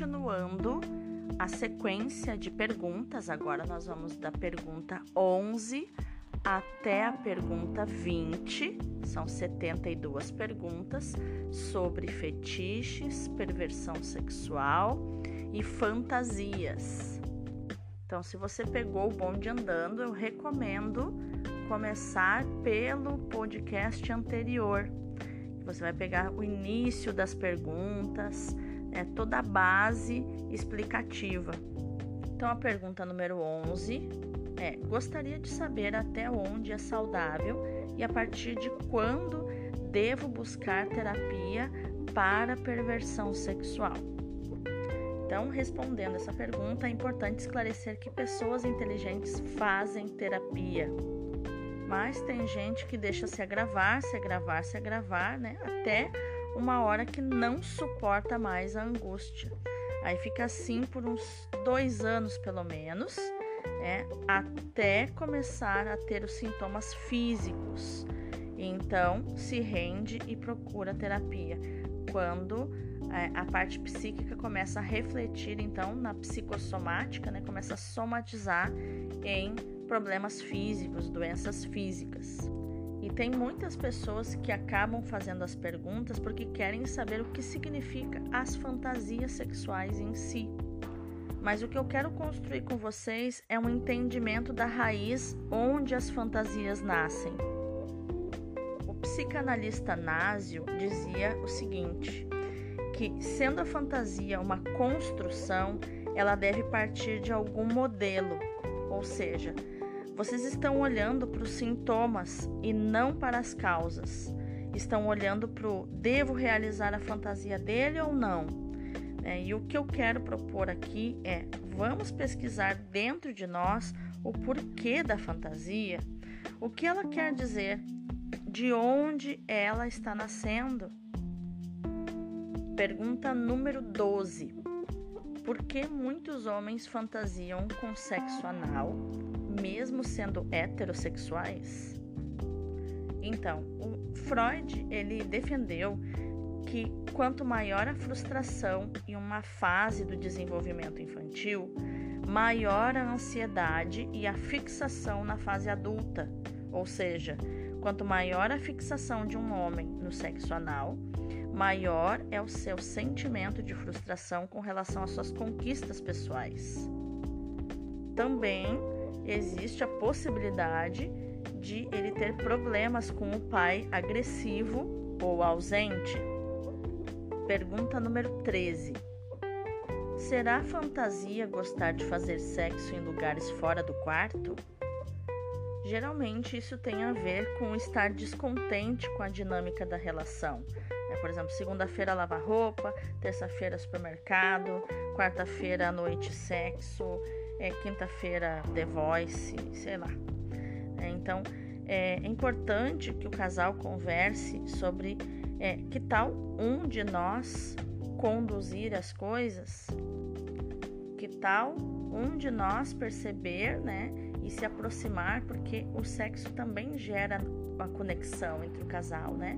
continuando a sequência de perguntas. Agora nós vamos da pergunta 11 até a pergunta 20. São 72 perguntas sobre fetiches, perversão sexual e fantasias. Então, se você pegou o bonde andando, eu recomendo começar pelo podcast anterior. Você vai pegar o início das perguntas, é, toda a base explicativa. Então, a pergunta número 11 é: Gostaria de saber até onde é saudável e a partir de quando devo buscar terapia para perversão sexual? Então, respondendo essa pergunta, é importante esclarecer que pessoas inteligentes fazem terapia. Mas tem gente que deixa se agravar, se agravar, se agravar, né? Até uma hora que não suporta mais a angústia. Aí fica assim por uns dois anos pelo menos, né? Até começar a ter os sintomas físicos. Então se rende e procura terapia. Quando é, a parte psíquica começa a refletir então na psicossomática, né? Começa a somatizar em problemas físicos, doenças físicas. Tem muitas pessoas que acabam fazendo as perguntas porque querem saber o que significa as fantasias sexuais em si. Mas o que eu quero construir com vocês é um entendimento da raiz onde as fantasias nascem. O psicanalista Násio dizia o seguinte: que sendo a fantasia uma construção, ela deve partir de algum modelo, ou seja, vocês estão olhando para os sintomas e não para as causas. Estão olhando para o devo realizar a fantasia dele ou não. É, e o que eu quero propor aqui é: vamos pesquisar dentro de nós o porquê da fantasia, o que ela quer dizer, de onde ela está nascendo. Pergunta número 12. Por que muitos homens fantasiam com sexo anal mesmo sendo heterossexuais? Então, o Freud ele defendeu que quanto maior a frustração em uma fase do desenvolvimento infantil, maior a ansiedade e a fixação na fase adulta. Ou seja, quanto maior a fixação de um homem no sexo anal, maior é o seu sentimento de frustração com relação às suas conquistas pessoais. Também existe a possibilidade de ele ter problemas com o pai agressivo ou ausente. Pergunta número 13. Será fantasia gostar de fazer sexo em lugares fora do quarto? Geralmente isso tem a ver com estar descontente com a dinâmica da relação. É, por exemplo, segunda-feira lavar roupa, terça-feira supermercado, quarta-feira à noite sexo, é, quinta-feira The Voice, sei lá. É, então é, é, importante que o casal converse sobre é, que tal um de nós conduzir as coisas, que tal um de nós perceber, né, e se aproximar, porque o sexo também gera uma conexão entre o casal, né?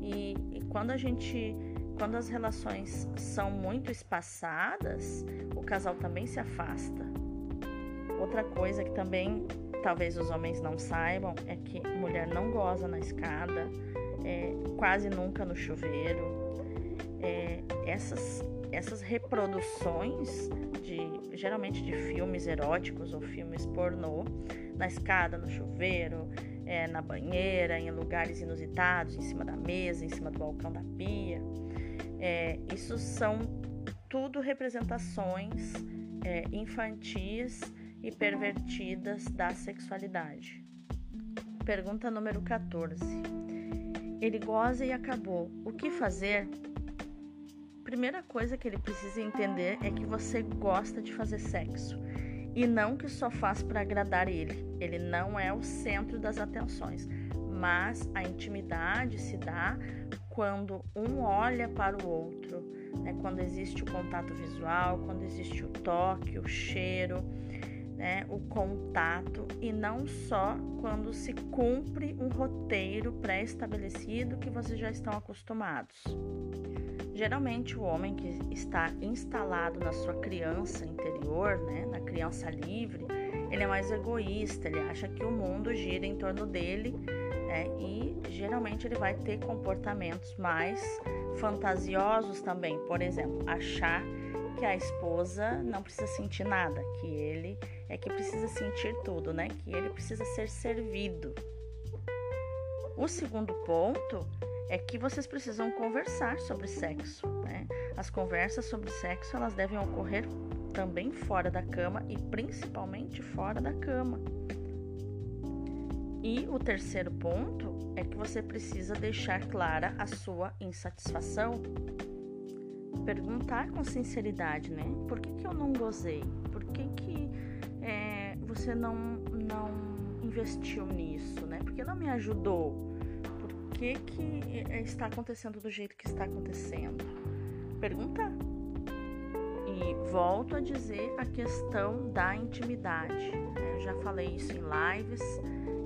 E, e quando a gente quando as relações são muito espaçadas, o casal também se afasta. Outra coisa que também talvez os homens não saibam é que mulher não goza na escada, é, quase nunca no chuveiro. É, essas, essas reproduções de geralmente de filmes eróticos ou filmes pornô na escada, no chuveiro, é, na banheira, em lugares inusitados, em cima da mesa, em cima do balcão da pia. É, isso são tudo representações é, infantis e pervertidas da sexualidade. Pergunta número 14. Ele goza e acabou. O que fazer? Primeira coisa que ele precisa entender é que você gosta de fazer sexo e não que só faz para agradar ele. Ele não é o centro das atenções, mas a intimidade se dá quando um olha para o outro, né? quando existe o contato visual, quando existe o toque, o cheiro né, o contato e não só quando se cumpre um roteiro pré-estabelecido que vocês já estão acostumados. Geralmente, o homem que está instalado na sua criança interior, né, na criança livre, ele é mais egoísta, ele acha que o mundo gira em torno dele né, e geralmente ele vai ter comportamentos mais fantasiosos também. Por exemplo, achar que a esposa não precisa sentir nada, que ele é que precisa sentir tudo, né? Que ele precisa ser servido. O segundo ponto é que vocês precisam conversar sobre sexo, né? As conversas sobre sexo, elas devem ocorrer também fora da cama e principalmente fora da cama. E o terceiro ponto é que você precisa deixar clara a sua insatisfação. Perguntar com sinceridade, né? Por que, que eu não gozei? Por que, que é, você não, não investiu nisso, né? Por que não me ajudou? que, que é, está acontecendo do jeito que está acontecendo? Perguntar. E volto a dizer a questão da intimidade. Né? Eu já falei isso em lives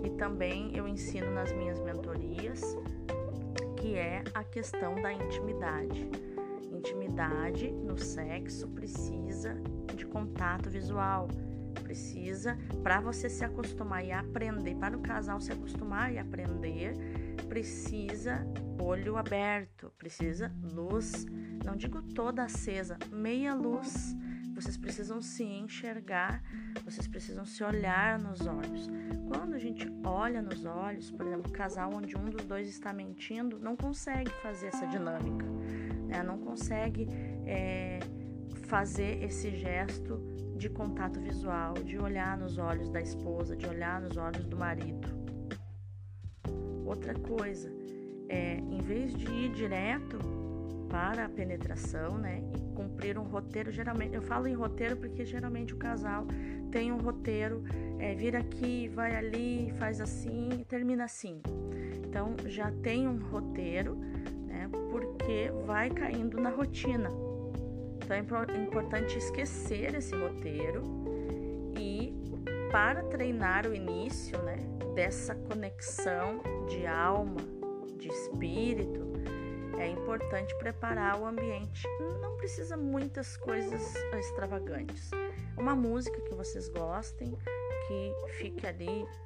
e também eu ensino nas minhas mentorias, que é a questão da intimidade. Intimidade no sexo precisa de contato visual, precisa para você se acostumar e aprender, para o casal se acostumar e aprender precisa olho aberto, precisa luz, não digo toda acesa, meia luz. Vocês precisam se enxergar, vocês precisam se olhar nos olhos. Quando a gente olha nos olhos, por exemplo, casal onde um dos dois está mentindo, não consegue fazer essa dinâmica, né? não consegue é, fazer esse gesto de contato visual, de olhar nos olhos da esposa, de olhar nos olhos do marido. Outra coisa, é, em vez de ir direto para a penetração, né, e cumprir um roteiro, geralmente eu falo em roteiro porque geralmente o casal tem um roteiro, é, vir aqui, vai ali, faz assim e termina assim. Então já tem um roteiro, porque vai caindo na rotina. Então é importante esquecer esse roteiro e para treinar o início, né, dessa conexão de alma, de espírito, é importante preparar o ambiente. Não precisa muitas coisas extravagantes. Uma música que vocês gostem, que fique ali é,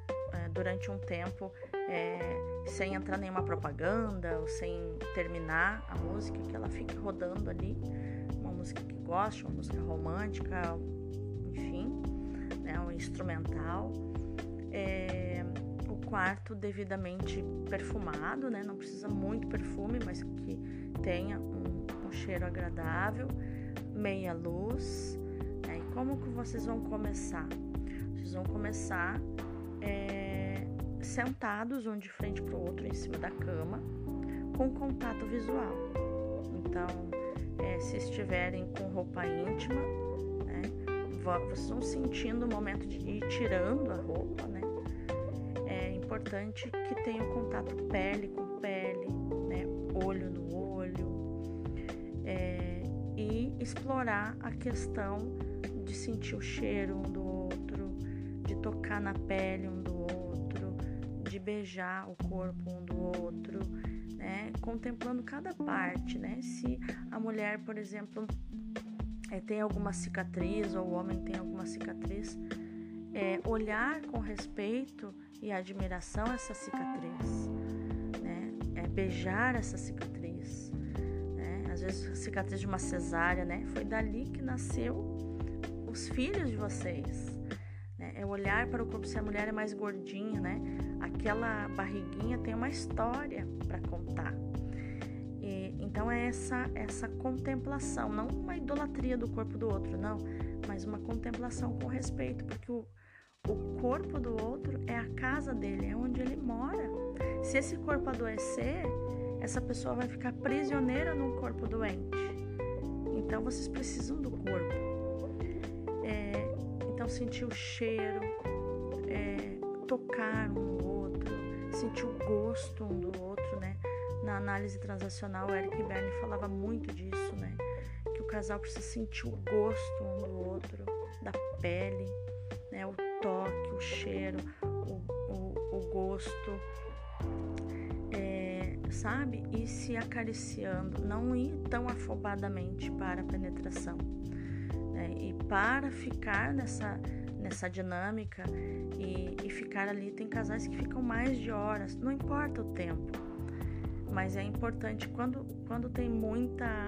durante um tempo é, sem entrar nenhuma propaganda ou sem terminar a música, que ela fique rodando ali. Uma música que goste, uma música romântica, enfim, né, um instrumental. É, quarto devidamente perfumado, né? Não precisa muito perfume, mas que tenha um, um cheiro agradável, meia luz. Né? E como que vocês vão começar? Vocês vão começar é, sentados um de frente para o outro em cima da cama, com contato visual. Então, é, se estiverem com roupa íntima, né? Vocês vão sentindo o momento de ir tirando a roupa, né? importante que tenha contato pele com pele, né? olho no olho, é, e explorar a questão de sentir o cheiro um do outro, tocar na pele um do outro, de beijar o corpo um do outro, né? contemplando cada parte, né? Se a mulher, por exemplo, é, tem alguma cicatriz ou o homem tem alguma cicatriz, é, olhar com respeito e admiração essa cicatriz, né? É beijar essa cicatriz, né? Às vezes cicatriz de uma cesárea, né? Foi dali que nasceu os filhos de vocês. Olhar para o corpo se a mulher é mais gordinha, né? Aquela barriguinha tem uma história para contar. E, então é essa essa contemplação, não uma idolatria do corpo do outro, não, mas uma contemplação com respeito, porque o o corpo do outro é a casa dele, é onde ele mora. Se esse corpo adoecer, essa pessoa vai ficar prisioneira num corpo doente. Então vocês precisam do corpo. Então sentir o cheiro, é, tocar um no outro, sentir o gosto um do outro, né? Na análise transacional, o Eric Berne falava muito disso, né? Que o casal precisa sentir o gosto um do outro, da pele, né? toque, o cheiro, o, o, o gosto, é, sabe? E se acariciando, não ir tão afobadamente para a penetração. E para ficar nessa, nessa dinâmica e, e ficar ali, tem casais que ficam mais de horas, não importa o tempo, mas é importante quando, quando tem muita.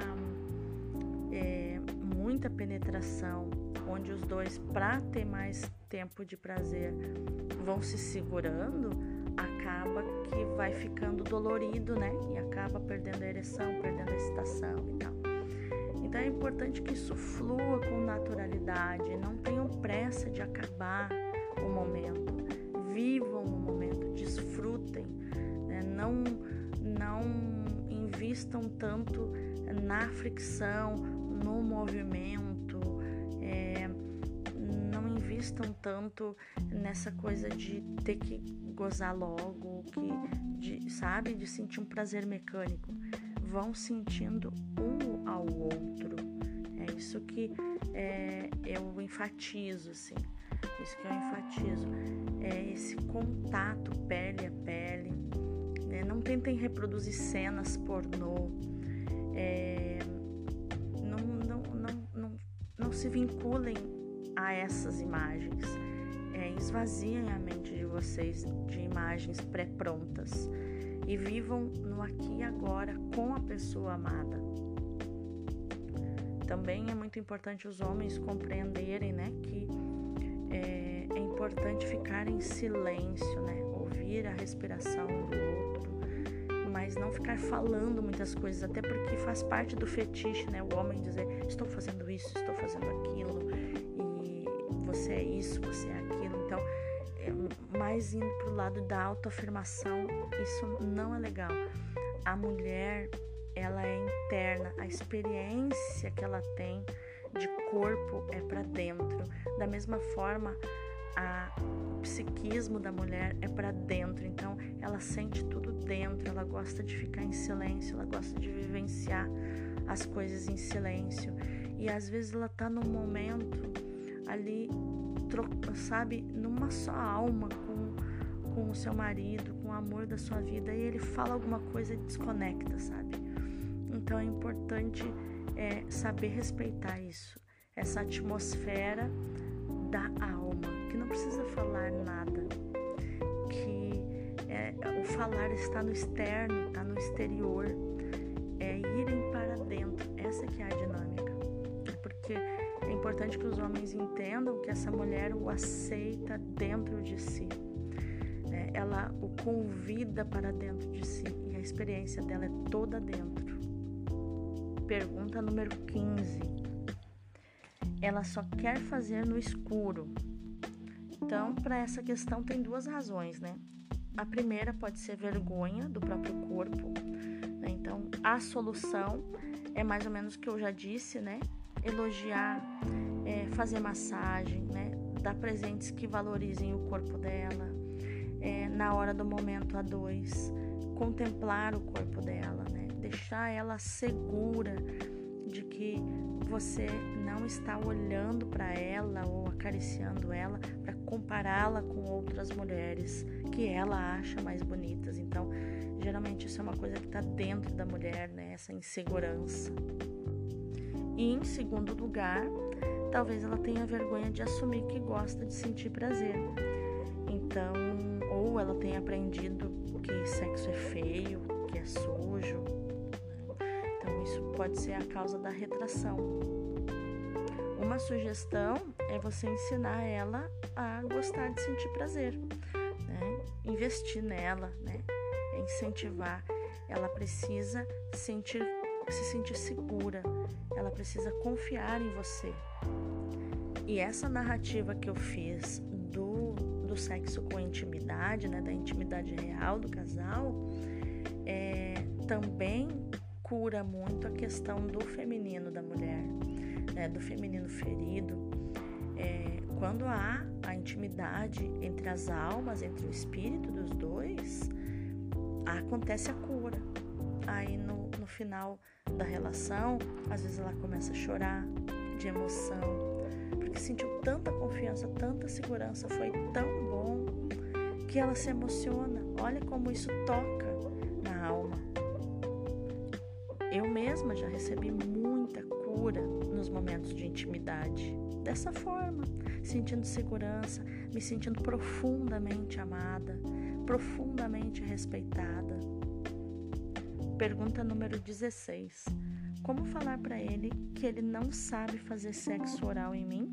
É, muita penetração, onde os dois, para ter mais tempo de prazer, vão se segurando, acaba que vai ficando dolorido, né? E acaba perdendo a ereção, perdendo a excitação e tal. Então é importante que isso flua com naturalidade, não tenham pressa de acabar o momento, vivam o momento, desfrutem, né? não, não invistam tanto na fricção, no movimento, é, não invistam tanto nessa coisa de ter que gozar logo, que, de, sabe, de sentir um prazer mecânico. Vão sentindo um ao outro. É isso que é, eu enfatizo, assim. Isso que eu enfatizo. É esse contato pele a pele. Né? Não tentem reproduzir cenas pornô. É, se vinculem a essas imagens. É, esvaziem a mente de vocês de imagens pré-prontas e vivam no aqui e agora com a pessoa amada. Também é muito importante os homens compreenderem né, que é, é importante ficar em silêncio, né, ouvir a respiração do outro, mas não ficar falando muitas coisas, até porque faz parte do fetiche, né? O homem dizer, estou fazendo isso, estou fazendo aquilo, e você é isso, você é aquilo. Mais indo pro lado da autoafirmação, isso não é legal. A mulher, ela é interna, a experiência que ela tem de corpo é para dentro. Da mesma forma, a, o psiquismo da mulher é para dentro, então ela sente tudo dentro, ela gosta de ficar em silêncio, ela gosta de vivenciar as coisas em silêncio. E às vezes ela tá num momento ali, sabe, numa só alma com, com o seu marido, com o amor da sua vida, e ele fala alguma coisa e desconecta, sabe? Então é importante é, saber respeitar isso, essa atmosfera da alma, que não precisa falar nada, que é, o falar está no externo, está no exterior, é irem para dentro. Essa que é a dinâmica, porque importante que os homens entendam que essa mulher o aceita dentro de si, né? ela o convida para dentro de si e a experiência dela é toda dentro. Pergunta número 15 ela só quer fazer no escuro. Então, para essa questão tem duas razões, né? A primeira pode ser vergonha do próprio corpo. Né? Então, a solução é mais ou menos o que eu já disse, né? Elogiar, é, fazer massagem, né? Dar presentes que valorizem o corpo dela. É, na hora do momento a dois, contemplar o corpo dela, né? Deixar ela segura de que você não está olhando para ela ou acariciando ela para compará-la com outras mulheres que ela acha mais bonitas. Então, geralmente isso é uma coisa que está dentro da mulher, né? Essa insegurança. E em segundo lugar, talvez ela tenha vergonha de assumir que gosta de sentir prazer. Então, ou ela tenha aprendido que sexo é feio, que é sujo, isso pode ser a causa da retração. Uma sugestão é você ensinar ela a gostar de sentir prazer, né? investir nela, né? incentivar. Ela precisa sentir, se sentir segura, ela precisa confiar em você. E essa narrativa que eu fiz do, do sexo com intimidade, né, da intimidade real do casal, é, também cura muito a questão do feminino da mulher, né, do feminino ferido. É, quando há a intimidade entre as almas, entre o espírito dos dois, acontece a cura. Aí no, no final da relação, às vezes ela começa a chorar de emoção, porque sentiu tanta confiança, tanta segurança, foi tão bom que ela se emociona. Olha como isso toca na alma. Eu mesma já recebi muita cura nos momentos de intimidade, dessa forma, sentindo segurança, me sentindo profundamente amada, profundamente respeitada. Pergunta número 16. Como falar para ele que ele não sabe fazer sexo oral em mim?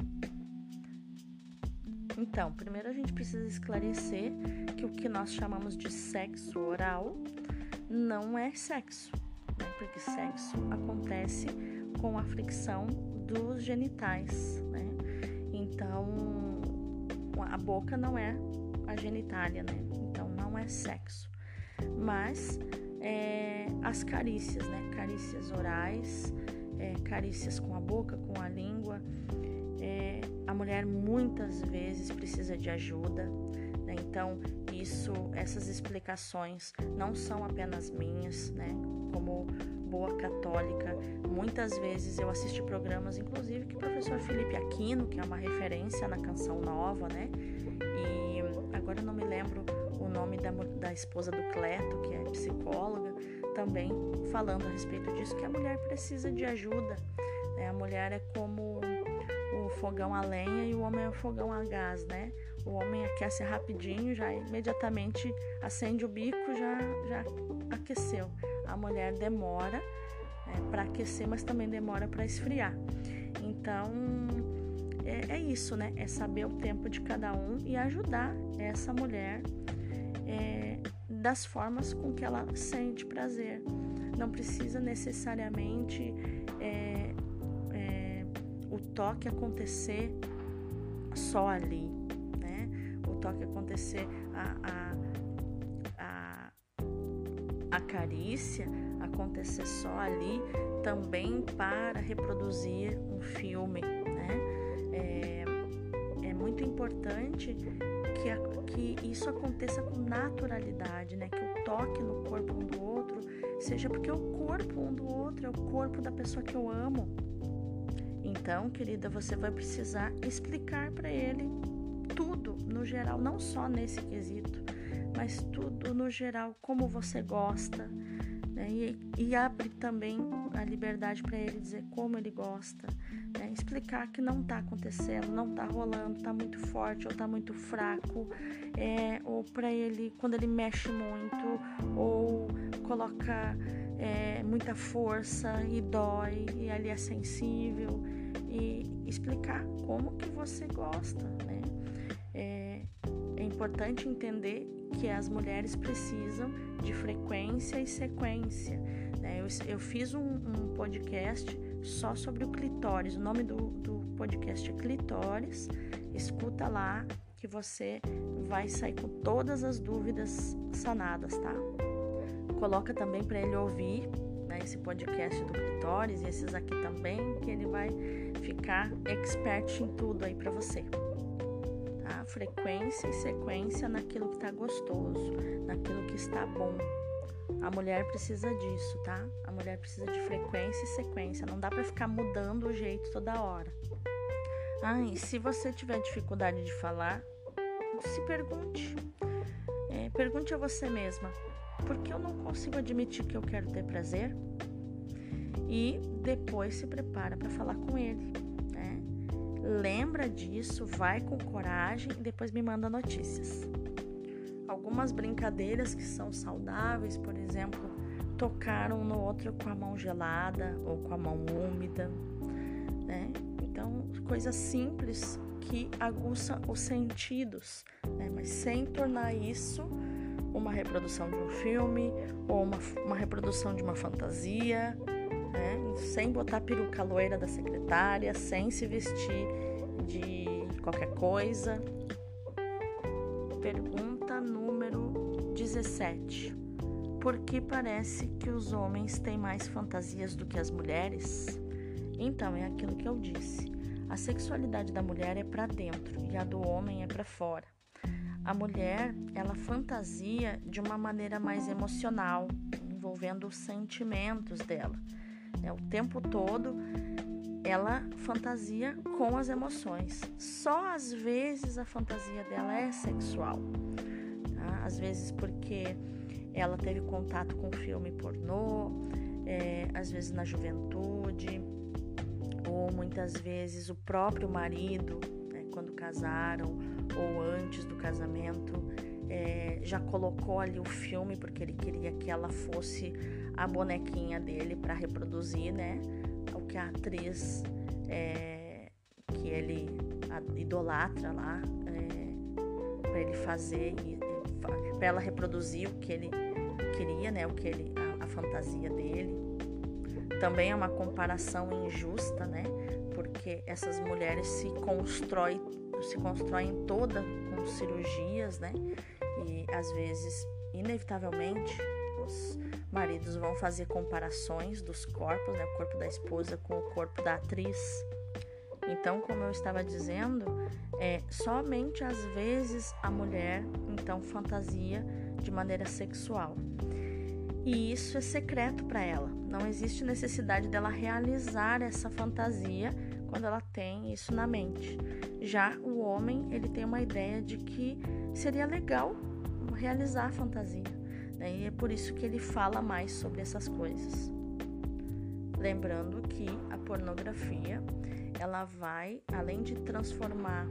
Então, primeiro a gente precisa esclarecer que o que nós chamamos de sexo oral não é sexo, né? porque sexo acontece com a fricção dos genitais, né? Então, a boca não é a genitália, né? Então, não é sexo. Mas é, as carícias, né? Carícias orais, é, carícias com a boca, com a língua. É, a mulher muitas vezes precisa de ajuda, né? Então isso, essas explicações não são apenas minhas, né? Como boa católica, muitas vezes eu assisti programas, inclusive que o professor Felipe Aquino, que é uma referência na canção nova, né? Da, da esposa do Cleto, que é psicóloga, também falando a respeito disso, que a mulher precisa de ajuda. Né? A mulher é como o fogão a lenha e o homem é o fogão a gás, né? O homem aquece rapidinho, já imediatamente acende o bico, já, já aqueceu. A mulher demora é, para aquecer, mas também demora para esfriar. Então, é, é, isso, né? É saber o tempo de cada um e ajudar essa mulher é, das formas com que ela sente prazer. Não precisa necessariamente é, é, o toque acontecer só ali, né? O toque acontecer, a, a, a, a carícia acontecer só ali também para reproduzir um filme, né? É, é muito importante que, a, que isso aconteça com naturalidade, né? Que o toque no corpo um do outro seja porque o corpo um do outro é o corpo da pessoa que eu amo. Então, querida, você vai precisar explicar para ele tudo no geral, não só nesse quesito, mas tudo no geral, como você gosta, né? e, e abre também a liberdade para ele dizer como ele gosta? Explicar que não está acontecendo, não está rolando, está muito forte ou está muito fraco, é, ou para ele quando ele mexe muito ou coloca é, muita força e dói e ali é sensível e explicar como que você gosta, né? É, é importante entender que as mulheres precisam de frequência e sequência. Né? Eu, eu fiz um, um, podcast só sobre o clitóris. O nome do, do podcast é Clitóris. Escuta lá que você vai sair com todas as dúvidas sanadas, tá? Coloca também para ele ouvir né, esse podcast do clitóris e esses aqui também, que ele vai ficar expert em tudo aí para você frequência e sequência naquilo que está gostoso, naquilo que está bom. A mulher precisa disso, tá? A mulher precisa de frequência e sequência. Não dá para ficar mudando o jeito toda hora. Ah, e se você tiver dificuldade de falar, se pergunte. É, pergunte a você mesma: por que eu não consigo admitir que eu quero ter prazer? E depois se prepara para falar com ele lembra disso, vai com coragem e depois me manda notícias. Algumas brincadeiras que são saudáveis, por exemplo, tocar um no outro com a mão gelada ou com a mão úmida, né? Então, coisas simples que aguçam os sentidos, né? mas sem tornar isso uma reprodução de um filme ou uma, uma reprodução de uma fantasia, né? sem botar peruca loira da secretária, sem se vestir de qualquer coisa. Pergunta número 17. Por que parece que os homens têm mais fantasias do que as mulheres? Então, é aquilo que eu disse. A sexualidade da mulher é para dentro e a do homem é para fora. A mulher, ela fantasia de uma maneira mais emocional, envolvendo os sentimentos dela. É, o tempo todo ela fantasia com as emoções. Só às vezes a fantasia dela é sexual. Às vezes porque ela teve contato com filme pornô, é, às vezes na juventude, ou muitas vezes o próprio marido, né, quando casaram ou antes do casamento, é, já colocou ali o filme porque ele queria que ela fosse a bonequinha dele para reproduzir, né? O que a atriz é, que ele idolatra lá é, para ele fazer para ela reproduzir o que ele queria, né? O que ele a, a fantasia dele. Também é uma comparação injusta, né? Porque essas mulheres se constroem se constroem toda com cirurgias, né? E às vezes, inevitavelmente, os maridos vão fazer comparações dos corpos, né? O corpo da esposa com o corpo da atriz. Então, como eu estava dizendo, é, somente às vezes a mulher então fantasia de maneira sexual. E isso é secreto para ela. Não existe necessidade dela realizar essa fantasia quando ela tem isso na mente. Já o homem, ele tem uma ideia de que seria legal realizar a fantasia. Né? E é por isso que ele fala mais sobre essas coisas. Lembrando que a pornografia, ela vai, além de transformar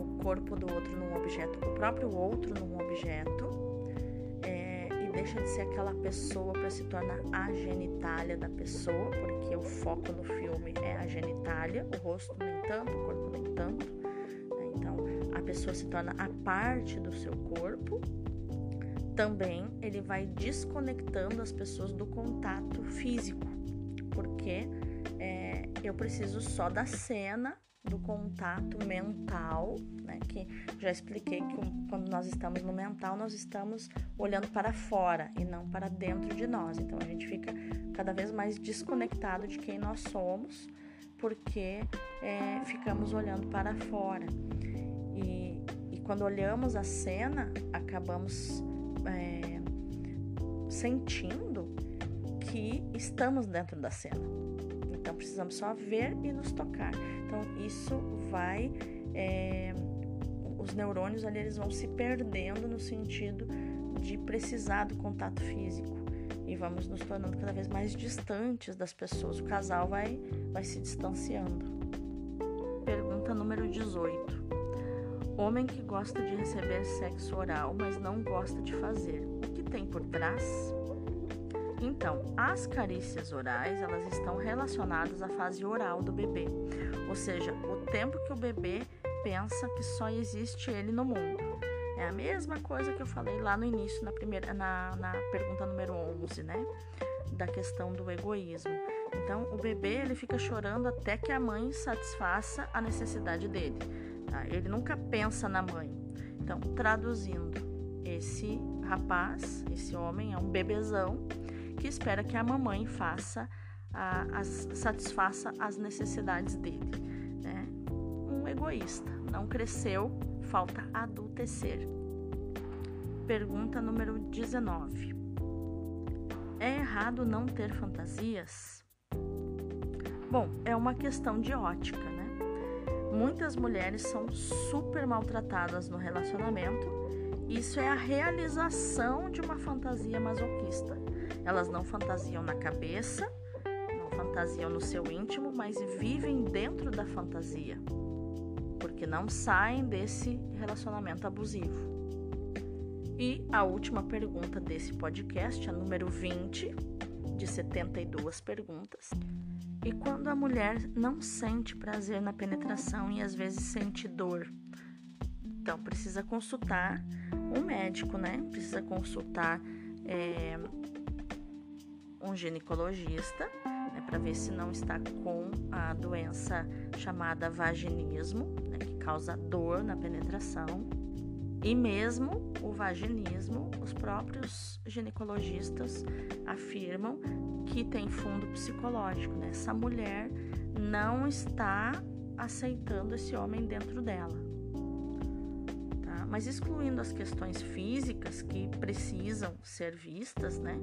o corpo do outro num objeto, o próprio outro num objeto, é, e deixa de ser aquela pessoa para se tornar a genitália da pessoa, porque o foco no filme é a genitália, o rosto nem tanto, o corpo nem tanto. Né? Então, a pessoa se torna a parte do seu corpo também ele vai desconectando as pessoas do contato físico, porque é, eu preciso só da cena, do contato mental, né? Que já expliquei que quando nós estamos no mental, nós estamos olhando para fora e não para dentro de nós. Então a gente fica cada vez mais desconectado de quem nós somos, porque é, ficamos olhando para fora. E, e quando olhamos a cena, acabamos é, sentindo que estamos dentro da cena. Precisamos só ver e nos tocar. Então isso vai, é, os neurônios ali eles vão se perdendo no sentido de precisar do contato físico e vamos nos tornando cada vez mais distantes das pessoas. O casal vai, vai se distanciando. Pergunta número 18. Homem que gosta de receber sexo oral, mas não gosta de fazer. O que tem por trás? Então, as carícias orais, elas estão relacionadas à fase oral do bebê. Ou seja, o tempo que o bebê pensa que só existe ele no mundo. É a mesma coisa que eu falei lá no início, na primeira, na, na pergunta número 11, né? Da questão do egoísmo. Então, o bebê ele fica chorando até que a mãe satisfaça a necessidade dele. Tá? Ele nunca pensa na mãe. Então, traduzindo, esse rapaz, esse homem é um bebezão que espera que a mamãe faça, a, as, satisfaça as necessidades dele. Né? Um egoísta, não cresceu, falta adultecer. Pergunta número 19. É errado não ter fantasias? Bom, é uma questão de ótica, né? Muitas mulheres são super maltratadas no relacionamento. Isso é a realização de uma fantasia masoquista. Elas não fantasiam na cabeça, não fantasiam no seu íntimo, mas vivem dentro da fantasia, porque não saem desse relacionamento abusivo. E a última pergunta desse podcast, a número 20, de 72 perguntas. E quando a mulher não sente prazer na penetração e às vezes sente dor, então precisa consultar um médico, né? Precisa consultar é, um ginecologista, né, para ver se não está com a doença chamada vaginismo, né, que causa dor na penetração. E mesmo o vaginismo, os próprios ginecologistas afirmam que tem fundo psicológico, né? Essa mulher não está aceitando esse homem dentro dela. Mas excluindo as questões físicas que precisam ser vistas, né?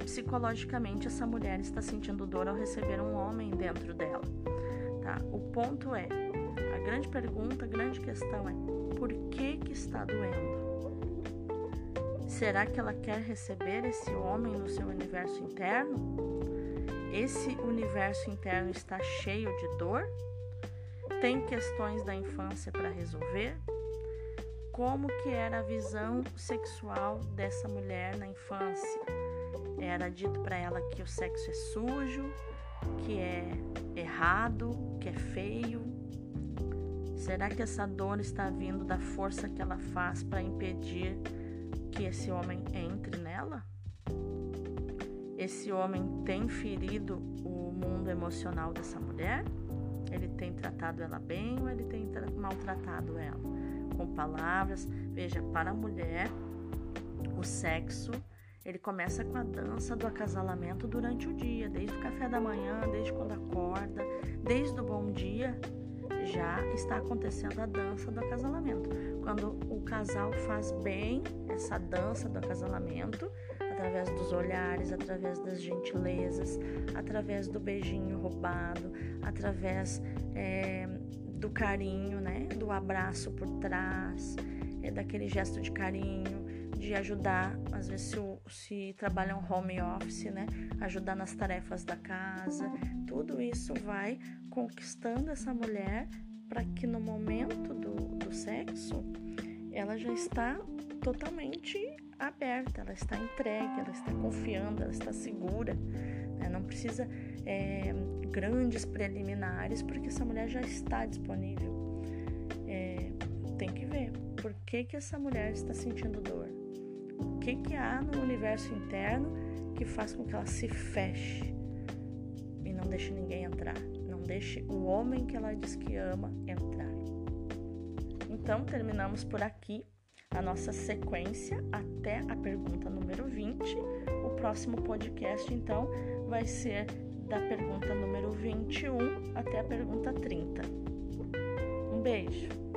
Psicologicamente essa mulher está sentindo dor ao receber um homem dentro dela. Tá? O ponto é, a grande pergunta, a grande questão é, por que que está doendo? Será que ela quer receber esse homem no seu universo interno? Esse universo interno está cheio de dor? Tem questões da infância para resolver? Como que era a visão sexual dessa mulher na infância? Era dito para ela que o sexo é sujo, que é errado, que é feio. Será que essa dor está vindo da força que ela faz para impedir que esse homem entre nela? Esse homem tem ferido o mundo emocional dessa mulher? Ele tem tratado ela bem ou ele tem maltratado ela? Com palavras, veja, para a mulher, o sexo ele começa com a dança do acasalamento durante o dia, desde o café da manhã, desde quando acorda, desde o bom dia, já está acontecendo a dança do acasalamento. Quando o casal faz bem essa dança do acasalamento, através dos olhares, através das gentilezas, através do beijinho roubado, através é, do carinho, né, do abraço por trás, é, daquele gesto de carinho, de ajudar, às vezes se, se trabalham home office, né, ajudar nas tarefas da casa, tudo isso vai conquistando essa mulher para que no momento do, do sexo ela já está totalmente aberta, ela está entregue, ela está confiando, ela está segura. Né? Não precisa é, grandes preliminares, porque essa mulher já está disponível. É, tem que ver por que, que essa mulher está sentindo dor. O que, que há no universo interno que faz com que ela se feche e não deixe ninguém entrar. Não deixe o homem que ela diz que ama entrar. Então, terminamos por aqui a nossa sequência até a pergunta número 20. O próximo podcast, então, vai ser da pergunta número 21 até a pergunta 30. Um beijo!